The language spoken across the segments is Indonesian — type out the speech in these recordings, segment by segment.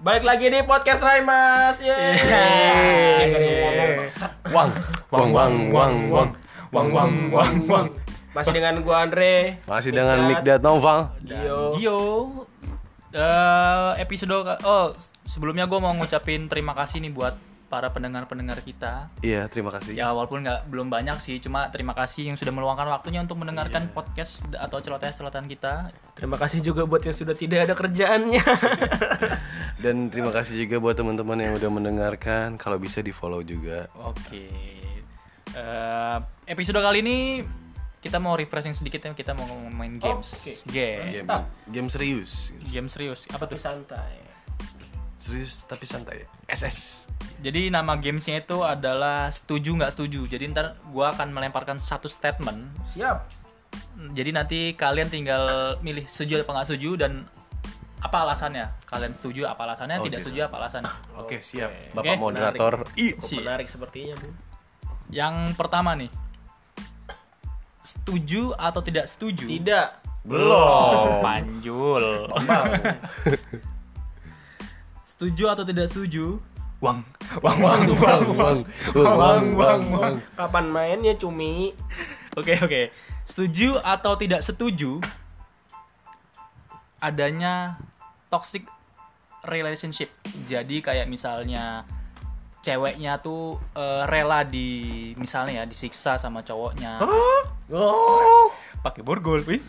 Balik lagi di podcast Raimas. Yeay. Wang, wang, wang, wang, wang, wang, wang, wang, wang. Masih dengan gua Andre. Masih dengan Nick dan Noval. Dio. Gio eh episode oh sebelumnya gue mau ngucapin terima kasih nih buat para pendengar-pendengar kita Iya, terima kasih. ya walaupun nggak belum banyak sih cuma terima kasih yang sudah meluangkan waktunya untuk mendengarkan podcast atau celoteh-celotehan kita Terima kasih juga buat yang sudah tidak ada kerjaannya. Dan terima kasih juga buat teman-teman yang udah mendengarkan. Kalau bisa di follow juga. oke Eh, episode kali ini kita mau refreshing sedikit ya kita mau ngomongin games Oke. game Game, game serius, game serius apa Tapi tuh santai. Serius tapi santai. SS. Jadi nama gamesnya itu adalah setuju nggak setuju. Jadi ntar gua akan melemparkan satu statement. Siap. Jadi nanti kalian tinggal milih setuju apa nggak setuju dan apa alasannya. Kalian setuju apa alasannya, Oh, tidak gitu. setuju apa alasannya. Oke, siap. Oke. Bapak Oke, moderator. Ih, Cukup Siap. menarik sepertinya, Bu. Yang pertama nih, setuju atau tidak setuju? Tidak. belum. Panjul. setuju atau tidak setuju? Wang, wang, wang, wang, wang. Wang, wang, wang, wang. Kapan mainnya cumi? Oke oke. Setuju atau tidak setuju adanya toxic relationship. Jadi kayak misalnya ceweknya tuh eh, rela di misalnya ya disiksa sama cowoknya Oh. pakai borgol, wih.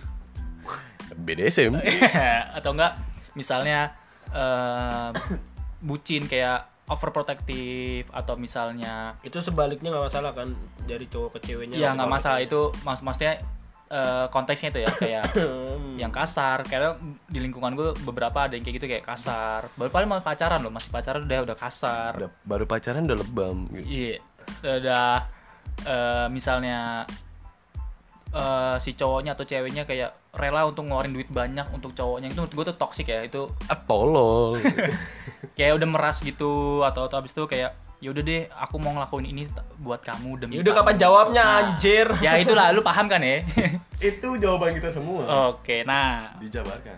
BDSM. atau enggak misalnya eh, bucin kayak overprotective atau misalnya Itu sebaliknya nggak masalah kan dari cowok ke ceweknya. ya nggak masalah itu mak maksudnya eh, konteksnya itu ya kayak Hmm. yang kasar karena di lingkungan gue beberapa ada yang kayak gitu kayak kasar baru paling mau pacaran loh masih pacaran udah udah kasar Udah- baru pacaran udah lebam gitu. iya udah eh, misalnya eh, si cowoknya atau ceweknya kayak rela untuk ngeluarin duit banyak untuk cowoknya itu menurut gue tuh toxic ya itu Ah, tolol. kayak udah meras gitu atau atau abis itu kayak ya udah deh aku mau ngelakuin ini buat kamu demi Ya udah kamu." kapan jawabnya Nah, anjir? ya itulah lu paham kan ya Itu jawaban kita semua. oke nah Dijabarkan.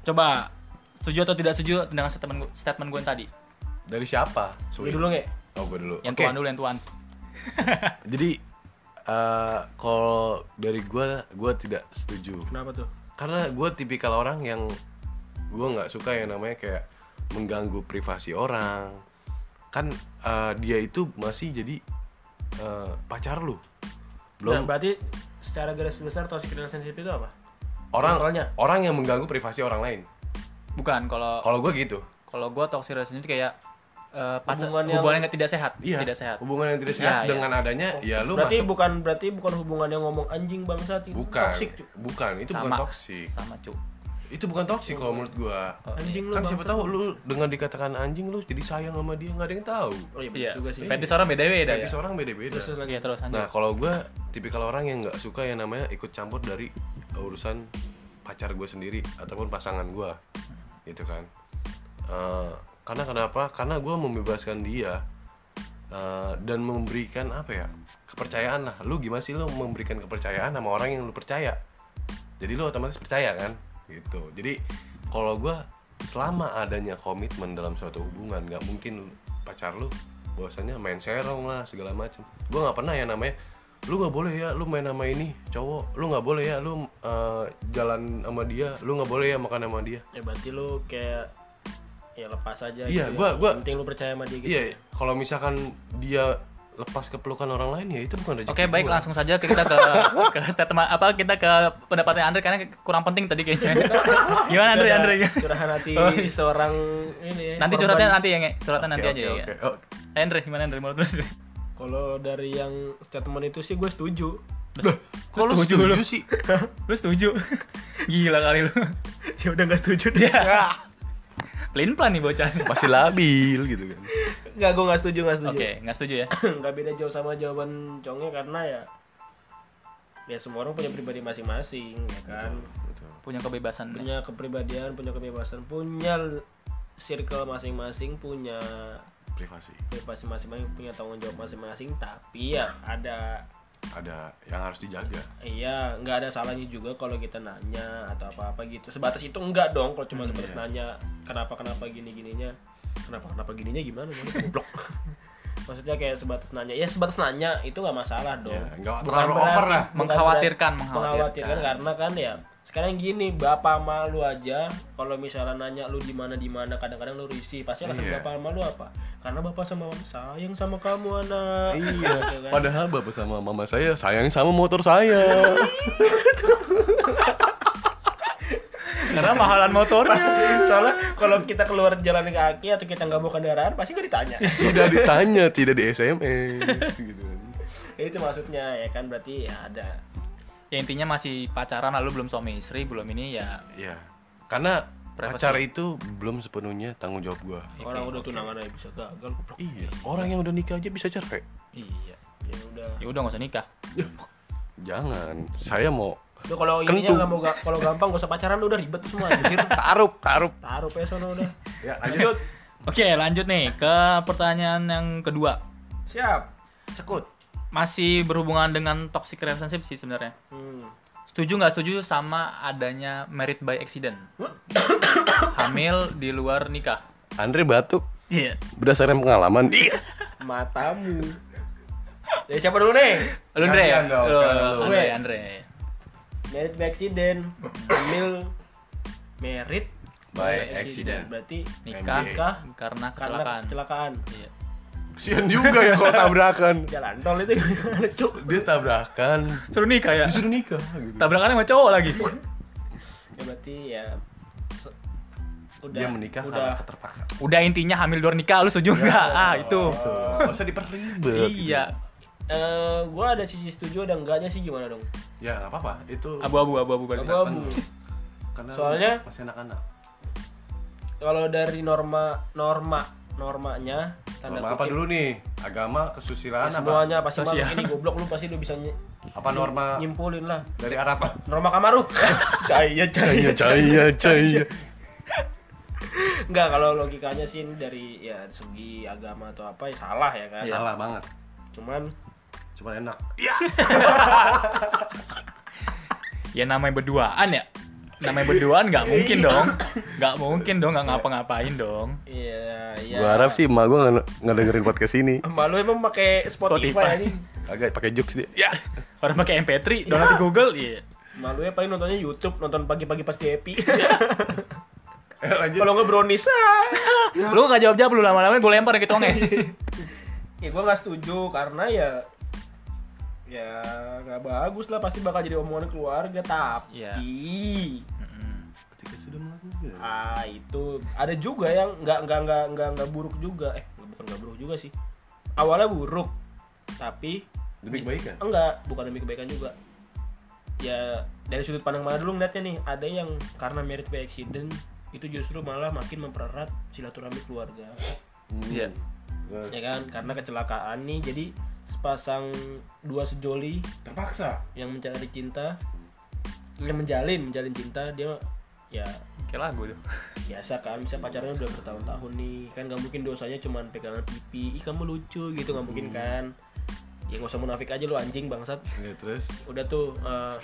coba setuju atau tidak setuju dengan statement gue, statement gue yang tadi Dari siapa? Sulit. dulu nggak? Oh, gue dulu. yang Oke. tuan dulu yang tuan Jadi eh kalau dari gue, gue tidak setuju. Kenapa tuh? Karena gue tipikal orang yang gue nggak suka yang namanya kayak mengganggu privasi orang. Kan eh, dia itu masih jadi eh, pacar lu. Nah, Belum berarti secara garis besar toxic relationship itu apa? orang contohnya? orang yang mengganggu privasi orang lain. bukan kalau Kalau gue gitu. kalau gue toxic relationship itu kayak eh, pacar Hubungan hubungan, yang- yang tidak sehat Iya. tidak sehat. Hubungan yang tidak sehat. Iya, iya. dengan adanya ya lu berarti masuk bukan berarti bukan hubungan yang ngomong anjing bangsat itu bukan. Cuk. bukan itu bukan sama toksik sama cu. Itu bukan toksik kalau menurut gua. Anjing lu kan siapa bangsat. tahu lu dengan dikatakan anjing lu jadi sayang sama dia nggak ada yang tahu. Oh iya, betul iya. juga sih. Fetish orang beda beda ya. orang beda-beda. Terus terus lagi Iya, terus nah kalau gua tipikal orang yang nggak suka yang namanya ikut campur dari urusan pacar gue sendiri ataupun pasangan gua gitu kan. Eh, karena kenapa? Karena gua membebaskan dia eh, dan memberikan apa ya kepercayaan lah. Lu gimana sih lu memberikan kepercayaan sama orang yang lu percaya? Jadi lu otomatis percaya kan? Gitu. Jadi kalau gua selama adanya komitmen dalam suatu hubungan nggak mungkin pacar lu bahwasanya main serong lah segala macam gua nggak pernah ya namanya lu nggak boleh ya lu main sama ini cowok. Lu nggak boleh ya lu eh, jalan sama dia lu nggak boleh ya makan sama dia. Ya berarti lu kayak ya lepas aja Iya, gitu gua- ya. gua- penting lu percaya sama dia gitu iya kalau misalkan dia lepas ke pelukan orang lain ya itu bukan rezeki Oke baik gua. langsung saja kita ke ke statement apa kita ke pendapatnya Andre karena kurang penting tadi kayaknya. Gimana Andre Andre? curahan hati Oh, iya. seorang ini ya, Nanti korban. curhatnya nanti ya nge curhatnya Oke, nanti oke, aja ya. oke. Oh, Andre gimana Andre mau terus? kalau dari yang statement itu sih gue setuju Loh, kok lu Setuju lu. setuju sih? Lu setuju? Gila kali lu. ya udah nggak setuju deh Pelin pelan nih bocah. Masih labil gitu kan. nggak gue nggak setuju nggak setuju Oke nggak setuju ya. nggak beda jauh sama jawaban congnya karena ya ya semua orang punya pribadi masing-masing ya kan Betul. Punya kebebasan. punya kepribadian punya kebebasan punya circle masing-masing punya Privasi. privasi masing-masing punya tanggung jawab masing-masing tapi ya ada ada yang harus dijaga Iya, nggak ada salahnya juga kalau kita nanya atau apa-apa gitu. Sebatas itu enggak dong kalau cuma sebatas nanya kenapa kenapa gini gininya. Kenapa kenapa gininya gimana? Gimana? Goblok. Maksudnya kayak sebatas nanya. Ya sebatas nanya itu nggak masalah dong. Ya, nggak Bukan terlalu over lah. Mengkhawatirkan, mengkhawatirkan. mengkhawatirkan karena kan ya sekarang gini bapak malu aja kalau misalnya nanya lu di mana di mana kadang-kadang lu risih pasti alasan Iya. bapak malu apa karena bapak sama mama sayang sama kamu anak Iya, Gitu kan. padahal bapak sama mama saya sayang sama motor saya. Karena mahalan motornya. soalnya kalau kita keluar jalan kaki atau kita nggak mau kendaraan pasti nggak ditanya tidak ditanya, tidak di SMS gitu. Ya, itu maksudnya ya kan berarti ya ada ya intinya masih pacaran lalu belum suami istri, belum ini ya Iya. Karena Privasi. pacar itu belum sepenuhnya tanggung jawab gua. orang udah tunangan aja bisa gagal. Iya, orang yang udah nikah aja bisa cerai. iya. ya udah Ya udah nggak usah nikah. Jangan. Saya mau Lu kalau ininya Kentung. nggak mau ga- kalau gampang gak usah pacaran lu udah ribet tuh semua anjir taruh, taruh. taruh ya sono udah Ya, lanjut Oke, lanjut nih ke pertanyaan yang kedua. siap Sekut. Masih berhubungan dengan toxic relationship sih sebenarnya. hmm. Setuju nggak setuju sama adanya married by accident? Hamil di luar nikah. Andre batuk Iya. berdasarkan pengalaman. Iya. matamu dari siapa dulu nih Lu Andre. Dong, Lu. Andre, Gue. Andre. merit by accident hamil merit By accident. berarti Nikah Nikah karena karena kecelakaan. kecelakaan Iya. Kesian juga ya kalau tabrakan. jalan tol itu gimana cuk Dia tabrakan, Suruh nikah ya. disuruh nikah gitu. Tabrakannya sama cowok lagi. ya berarti ya udah Dia menikah udah karena keterpaksa. Udah intinya hamil luar nikah, lu setuju nggak? ah, itu. Gitu. Gak usah diperribet. Iya. eh gua ada sisi setuju ada enggaknya sih gimana dong Ya nggak apa-apa. Itu Abu-abu, abu-abu berarti. Abu-abu. Karena Soalnya- masih anak-anak. kalau dari norma norma normanya tanda Norma apa dulu nih? Agama, kesusilaan apa? semuanya pasti Sosial. masuk ini goblok lu pasti lu bisa ny- Apa norma nyimpulin lah dari Arab? norma kamaru cahaya cahaya cahaya, cahaya. Enggak, kalau logikanya sih ini dari ya segi agama atau apa ya salah ya kan. Salah banget. Cuman Cuma enak. Ya namanya berduaan ya. Namanya berduaan nggak mungkin dong. Nggak mungkin dong, nggak ngapa-ngapain dong. iya iya. Gua harap sih emak gua nggak dengerin podcast ini. Malu emang pakai Spotify, Spotify. ini. Kagak pakai jokes dia. Ya. Orang pakai MP3, download di Google, iya. Malu ya paling nontonnya YouTube, nonton pagi-pagi pasti happy. Eh, lanjut. kalau nggak brownies ah. Lu nggak jawab-jawab lu lama-lama gue lempar gitu nge. ya gua nggak setuju karena ya ya nggak bagus lah pasti bakal jadi omongan keluarga tapi Iya. Ketika sudah melakukan. ah itu. Ada juga yang nggak nggak nggak nggak nggak buruk juga. Eh bukan nggak buruk juga sih. Awalnya buruk tapi Demi kebaikan. enggak bukan demi kebaikan juga. Ya dari sudut pandang mana dulu ngeliatnya nih? Ada yang karena merit by accident itu justru malah makin mempererat silaturahmi keluarga. Iya. Terus? Ya kan? Karena kecelakaan nih jadi sepasang dua sejoli terpaksa. yang mencari cinta yang menjalin menjalin cinta dia ya Kayak lagu tuh. biasa kan bisa pacarnya udah bertahun-tahun nih. Kan nggak mungkin dosanya cuman pegangan pipi. Ih kamu lucu gitu nggak mungkin kan. Ya nggak usah munafik aja lu anjing bangsat. Ya, terus? Udah tuh eh,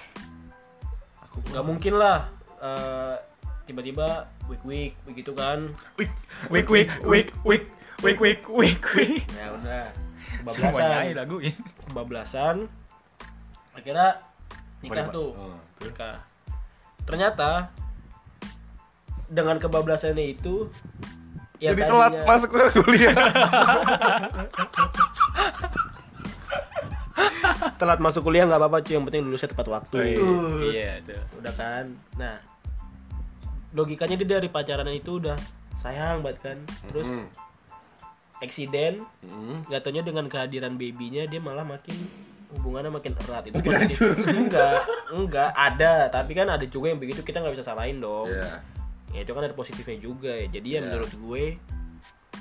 aku nggak mungkin lah eh, tiba-tiba week week begitu kan. Wih, Wik wik wik wik wik wik wik wik. ya udah Semuanya kebablasan laguin. kebablasan akhirnya nikah tuh. Oh, nikah. Ternyata dengan kebablasannya itu ya Jadi telat masuk ke kuliah. telat masuk kuliah nggak apa-apa cuy. Yang penting lulusnya tepat waktu. Iya tuh. udah kan? Nah logikanya dia dari pacaran itu udah sayang banget kan? Terus Hmm. Eksiden Hmm. nggak taunya dengan kehadiran babynya dia malah makin hubungannya makin erat itu positif. enggak enggak ada tapi kan ada juga yang begitu kita nggak bisa salahin dong Iya. ya itu kan ada positifnya juga ya jadi ya Iya. menurut gue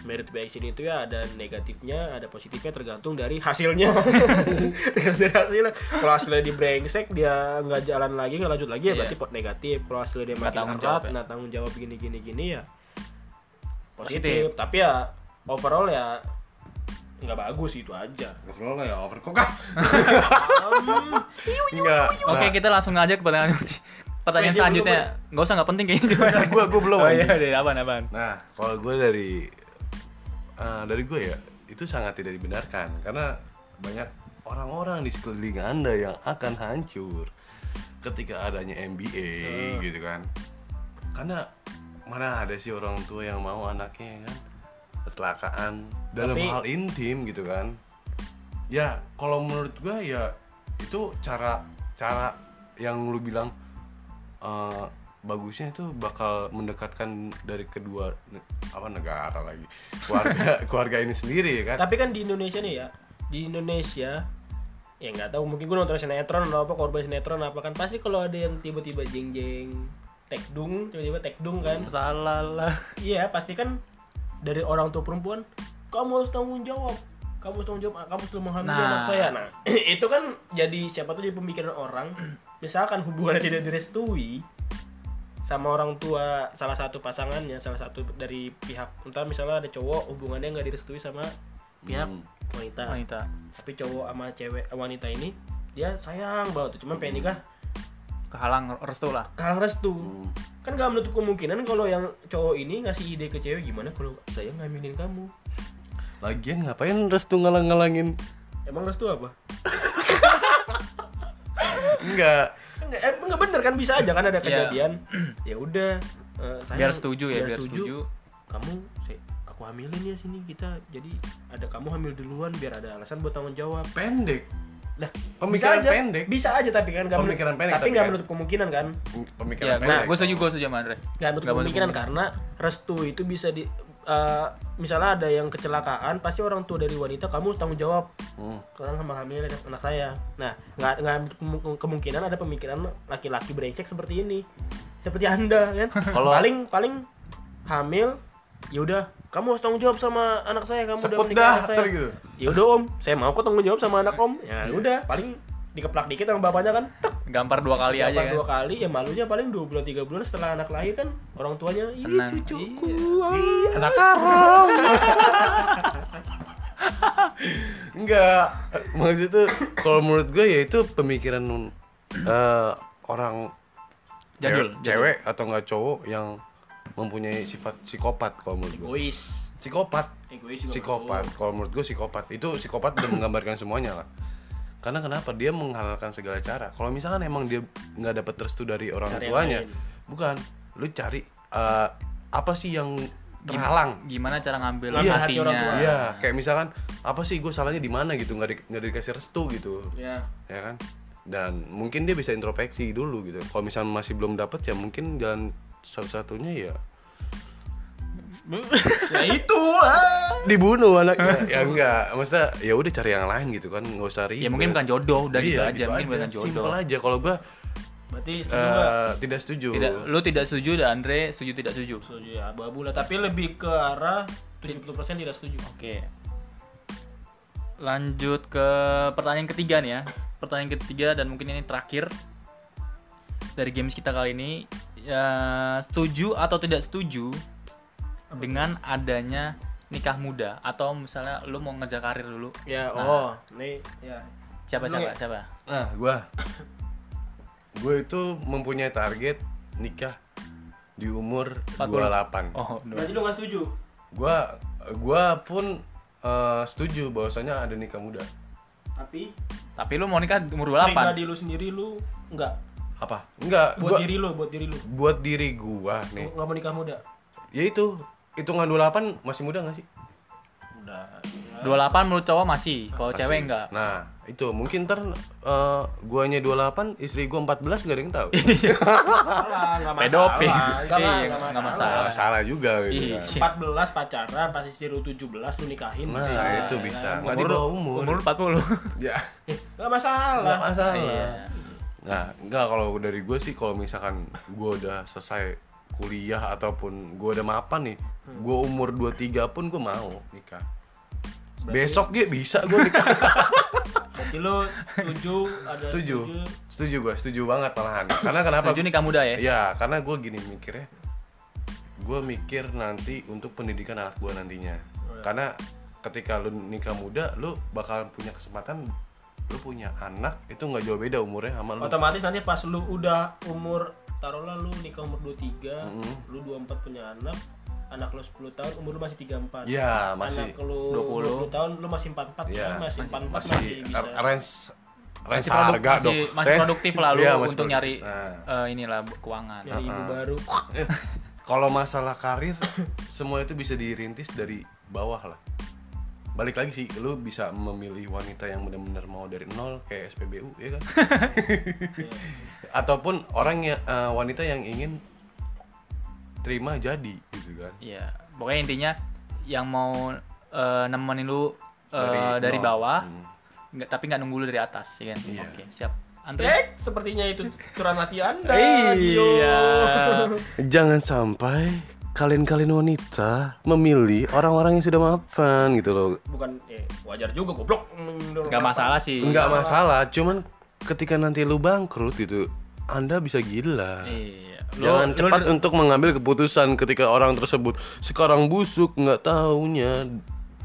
merit by accident itu ya ada negatifnya ada positifnya tergantung dari hasilnya tergantung dari hasilnya kalau hasilnya di brengsek dia nggak jalan lagi nggak lanjut lagi ya Iya. berarti pot negatif kalau hasilnya dia makin erat ya. nah tanggung jawab gini gini gini ya positif, Positif. tapi ya overall ya nggak bagus itu aja lah ya overcook ah. Enggak. Oke, kita langsung aja ke pertanyaan pertanyaan dia selanjutnya. Nggak usah nggak penting kayaknya. Nah, gua gua belum. Oh iya, deh, apaan apaan. Nah, kalau gue dari eh, dari gue ya itu sangat tidak dibenarkan karena banyak orang-orang di sekeliling anda yang akan hancur ketika adanya MBA gitu kan. Karena mana ada sih orang tua yang mau anaknya kan kecelakaan dalam Tapi- hal intim gitu kan. Ya, kalau menurut gue ya itu cara cara yang lu bilang eh, bagusnya itu bakal mendekatkan dari kedua apa negara lagi keluarga keluarga ini sendiri ya kan tapi kan di Indonesia nih ya di Indonesia ya nggak tahu mungkin gue nonton sinetron atau apa korban sinetron apa kan pasti kalau ada yang tiba-tiba jeng jeng tekdung tiba-tiba tekdung kan Lalala. iya pasti kan dari orang tua perempuan kamu harus tanggung jawab kamu harus tanggung jawab kamu sudah menghamili Nah. anak saya nah itu kan jadi siapa tuh jadi pemikiran orang misalkan hubungannya tidak direstui sama orang tua salah satu pasangannya salah satu dari pihak entah misalnya ada cowok hubungannya nggak direstui sama pihak Hmm. wanita Wanita. tapi cowok sama cewek wanita ini dia sayang banget tuh cuman pengen nikah Kehalang restu lah. kalang restu. Hmm. kan gak menutup kemungkinan kalau yang cowok ini ngasih ide ke cewek gimana kalau saya ngambilin kamu? Lagian ngapain restu ngalang-ngalangin emang restu apa? Enggak. Enggak eh, enggak bener kan bisa aja kan ada Iya. kejadian. Ya udah eh, sayang, Biar setuju ya, biar setuju. kamu saya aku hamilin ya sini kita jadi ada kamu hamil duluan biar ada alasan buat tanggung jawab. Pendek lah Pemikiran bisa aja, pendek. bisa aja tapi kan nggak Pemikiran pendek tapi tapi nggak menutup kemungkinan kan pemikiran Ya, pendek nah, gue setuju, gue setuju sama Andre. nggak menutup kemungkinan kemungkinan. karena restu itu bisa di eh, misalnya ada yang kecelakaan pasti orang tua dari wanita kamu tanggung jawab Hmm. karena sama hamilnya ada anak saya nah nggak nggak kemungkinan ada pemikiran laki-laki brengsek seperti ini seperti anda kan Kalau- paling paling hamil ya udah kamu harus tanggung jawab sama anak saya kamu udah Sekut menikah dah, anak saya. gitu. ya udah om. Saya mau kok tanggung jawab sama anak om. Ya udah paling dikeplak dikit sama bapaknya kan tek, Gampar dua kali aja Dapat kan. dua kali ya malunya paling dua bulan tiga bulan setelah anak lahir kan orang tuanya "Ih, Senang. cucuku. Iya. anak haram. Enggak. Maksud itu kalau menurut gue ya itu pemikiran eh, orang Jadul, cewek, cewek atau enggak cowok yang mempunyai sifat psikopat kalau menurut gue egois. Psikopat. Egois juga psikopat. kalau menurut gue psikopat. Itu psikopat udah menggambarkan semuanya lah. Karena kenapa? Dia menghalalkan segala cara. Kalau misalkan emang dia nggak dapat restu dari orang Cari tuanya bukan. Lu cari eh, apa sih yang terhalang? Gimana cara ngambil Ngambil hati orang hatinya? tua. Iya, kayak misalkan apa sih gue salahnya di mana gitu? Nggak di, nggak dikasih restu gitu, ya ya kan? Dan mungkin dia bisa introspeksi dulu gitu. Kalau misalnya masih belum dapet ya mungkin jalan satu-satunya ya ya itu ah. dibunuh anaknya. ya enggak, maksudnya ya udah cari yang lain gitu kan, nggak usah ribet. Ya mungkin bukan jodoh, udah gitu Iya, aja. Mungkin bukan jodoh. Simpel aja. Kalau gue berarti setuju eh, tidak setuju. Tidak, lu tidak setuju dan Andre setuju tidak setuju. setuju ya abu-abu lah tapi lebih ke arah 70% tidak setuju Oke. Lanjut ke pertanyaan ketiga nih ya. Pertanyaan ketiga dan mungkin ini terakhir dari games kita kali ini. Ya, setuju atau tidak setuju dengan adanya nikah muda atau misalnya lu mau ngejar karir dulu. ya Nah. oh nih ya Siapa siapa ya? siapa? Nah, gue gue itu mempunyai target nikah di umur 40. 28. Oh, dua. berarti lu nggak setuju gua gua pun eh, setuju bahwasanya ada nikah muda tapi Tapi lu mau nikah umur 28. pribadi lu sendiri lu nggak apa? Enggak buat gua diri lu buat diri lu buat diri gua nih. Nggak mau nikah muda. Ya itu hitungan 28 masih muda gak sih? Udah 28 menurut cowok masih, kalau Masih. cewek enggak. nah itu mungkin ntar eh, guanya 28 istri gua 14 gak ada yang tahu. Nggak masalah. Nggak Iya, nggak nggak masalah. Nggak salah juga gitu Iya. kan. 14 pacaran pasti istri lu 17 lu nikahin nah bisa, itu bisa. Nggak di bawah umur, Umur 40. ya. Nggak masalah. Nggak masalah. Iya. Nah, enggak kalau dari gue sih kalau misalkan gue udah selesai kuliah ataupun gue udah mapan nih, Hmm. gue umur 23 pun gue mau nikah. Besok dia bisa gue nikah. berarti lu setuju ada setuju. Setuju gue, setuju banget malahan. Karena kenapa? Setuju nikah muda ya? Ya, karena gue gini mikirnya. Gue mikir nanti untuk pendidikan anak gue nantinya. Oh, ya. Karena ketika lu nikah muda lu bakal punya kesempatan lu punya anak itu nggak jauh beda umurnya sama lu otomatis nanti pas lu udah umur taruhlah lu nikah umur 23 Mm-mm. lu 24 punya anak anak lu 10 tahun umur lu masih 34 ya masih anak lu 20. 20 tahun lu masih 44 ya kan masih 44 masih, masih bisa range range Masih, produk- harga masih, dong masih Range- produktif lah lu Iya, masih untuk produktif. nyari Nah. eh, inilah keuangan. nyari ibu Uh-uh. baru kalau masalah karir semua itu bisa dirintis dari bawah lah balik lagi sih lu bisa memilih wanita yang benar-benar mau dari nol kayak SPBU ya kan ataupun orang yang eh, wanita yang ingin terima jadi gitu kan Iya, pokoknya intinya yang mau eh, nemenin lu eh, dari, Dari nol. bawah, Hmm. nggak tapi nggak nunggu lu dari atas, ya kan? Iya. Oke, siap. Andre. eh sepertinya itu turunan hati anda Iya. Jangan sampai kalian-kalian wanita memilih orang-orang yang sudah mapan gitu loh bukan eh wajar juga goblok Nggak masalah sih. nggak masalah cuman ketika nanti lu bangkrut gitu anda bisa gila Iya. Jangan lu- cepat untuk mengambil keputusan ketika orang tersebut sekarang busuk nggak taunya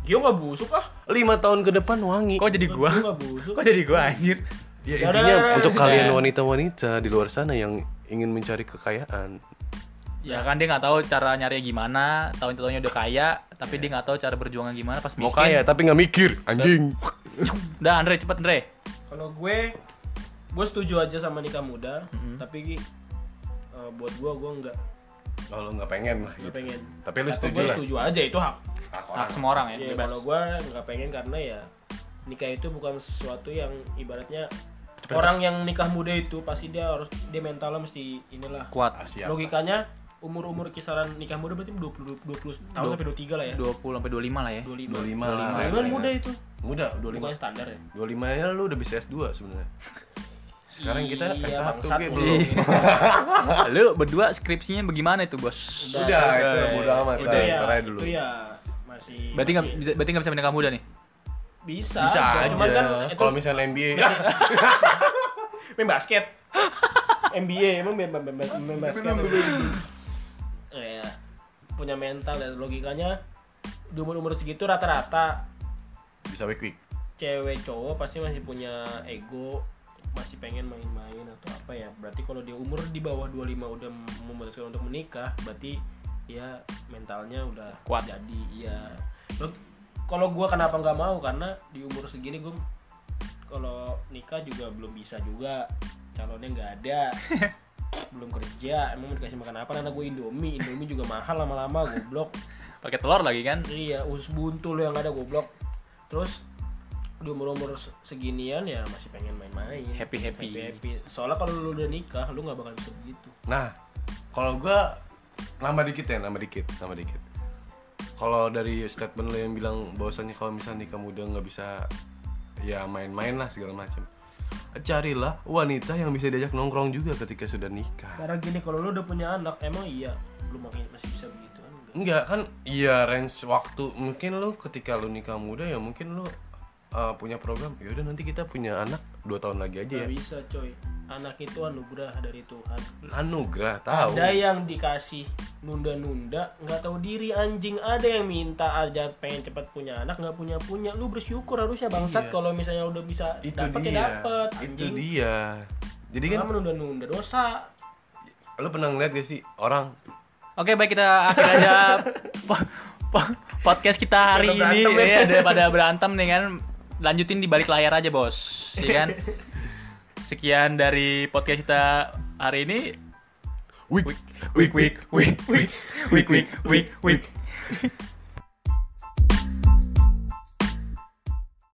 Gio nggak busuk ah lima tahun ke depan wangi. Kok jadi gua? Gio nggak busuk Kok jadi gua anjir? Ya intinya untuk kalian wanita-wanita di luar sana yang ingin mencari kekayaan. Ya kan dia nggak tahu cara nyari gimana, tahu taunya udah kaya, tapi dia nggak tahu cara berjuangnya gimana pas miskin. Mau kaya tapi nggak mikir, anjing. Udah Andre cepet Andre. kalau gue gue setuju aja sama nikah muda Mm-hmm. tapi eh, buat gue gue nggak Kalau nggak pengen lah gitu. pengen Tapi lu setuju gue lah. setuju aja itu hak Hak semua orang ya, ya bebas. kalau gue nggak pengen karena ya nikah itu bukan sesuatu yang ibaratnya orang yang nikah muda itu pasti dia harus dia mentalnya mesti inilah Kuat. Ah, siap. logikanya umur-umur kisaran nikah muda berarti 20 20 tahun sampai 23 lah ya 20 sampai 25 lah ya. 25 25 25 lah. kan range-nya. muda itu Muda, bukan 25. standar ya 25 nya lu udah bisa S2 sebenarnya. Sekarang kita Iya, S1 bangsat kayak lu. belum. Lu berdua skripsinya bagaimana itu, Bos? Udah, Udah, itu selesai. bodo amat itu lah, ya aja dulu. itu ya masih Berarti nggak masih- bisa berarti nggak bisa menikah muda nih? bisa Bisa aja. cuman kan itu Kalau misalnya NBA main basket NBA emang main, main, main, main basket ya punya mental dan logikanya di umur umur segitu rata-rata. Bisa week week. cewek cowok pasti masih punya ego masih pengen main-main atau apa ya. Berarti kalau dia umur di bawah 25 udah memutuskan untuk menikah berarti ya mentalnya udah Kuat. jadi ya kalau gua kenapa nggak mau? Karena di umur segini gua kalau nikah juga belum bisa juga. Calonnya nggak ada belum kerja emang mau dikasih makan apa karena gue indomie indomie juga mahal lama-lama goblok Pakai telur lagi kan? Iya, usus buntu lo yang ada goblok. Terus di umur-umur se- seginian ya masih pengen main-main. Happy-happy. Happy-happy. Soalnya kalau lu udah nikah, lu nggak bakal bisa begitu. Nah, kalau gua nambah dikit ya, nambah dikit, nambah dikit. Kalau dari statement lo yang bilang bahwasannya kalau misalnya nikah muda nggak bisa ya main-main lah segala macam. Carilah wanita yang bisa diajak nongkrong juga ketika sudah nikah. Karena gini, kalau lu udah punya anak, emang iya lu makin masih bisa begitu kan? Enggak. Enggak kan, iya range waktu mungkin lo ketika lo nikah muda ya mungkin lo uh, punya program. Ya udah nanti kita punya anak dua tahun lagi aja ya. Nggak bisa, coy. Anak itu anugerah dari Tuhan. Anugerah tahu. Ada yang dikasih nunda-nunda, nggak tahu diri anjing. Ada yang minta aja pengen cepat punya anak, nggak punya punya. Lu bersyukur harusnya bangsat Iya. kalau misalnya udah bisa Itu dapat ya dia. dapat. Itu Anjing. dia. Jadi kan menunda-nunda dosa. lo pernah ngeliat gak sih orang Oke, baik kita akhir aja po- po- podcast kita hari ini ya. ya daripada berantem nih kan lanjutin di balik layar aja, Bos. Ya kan? Sekian dari podcast kita hari ini. week Week week week week week week week week.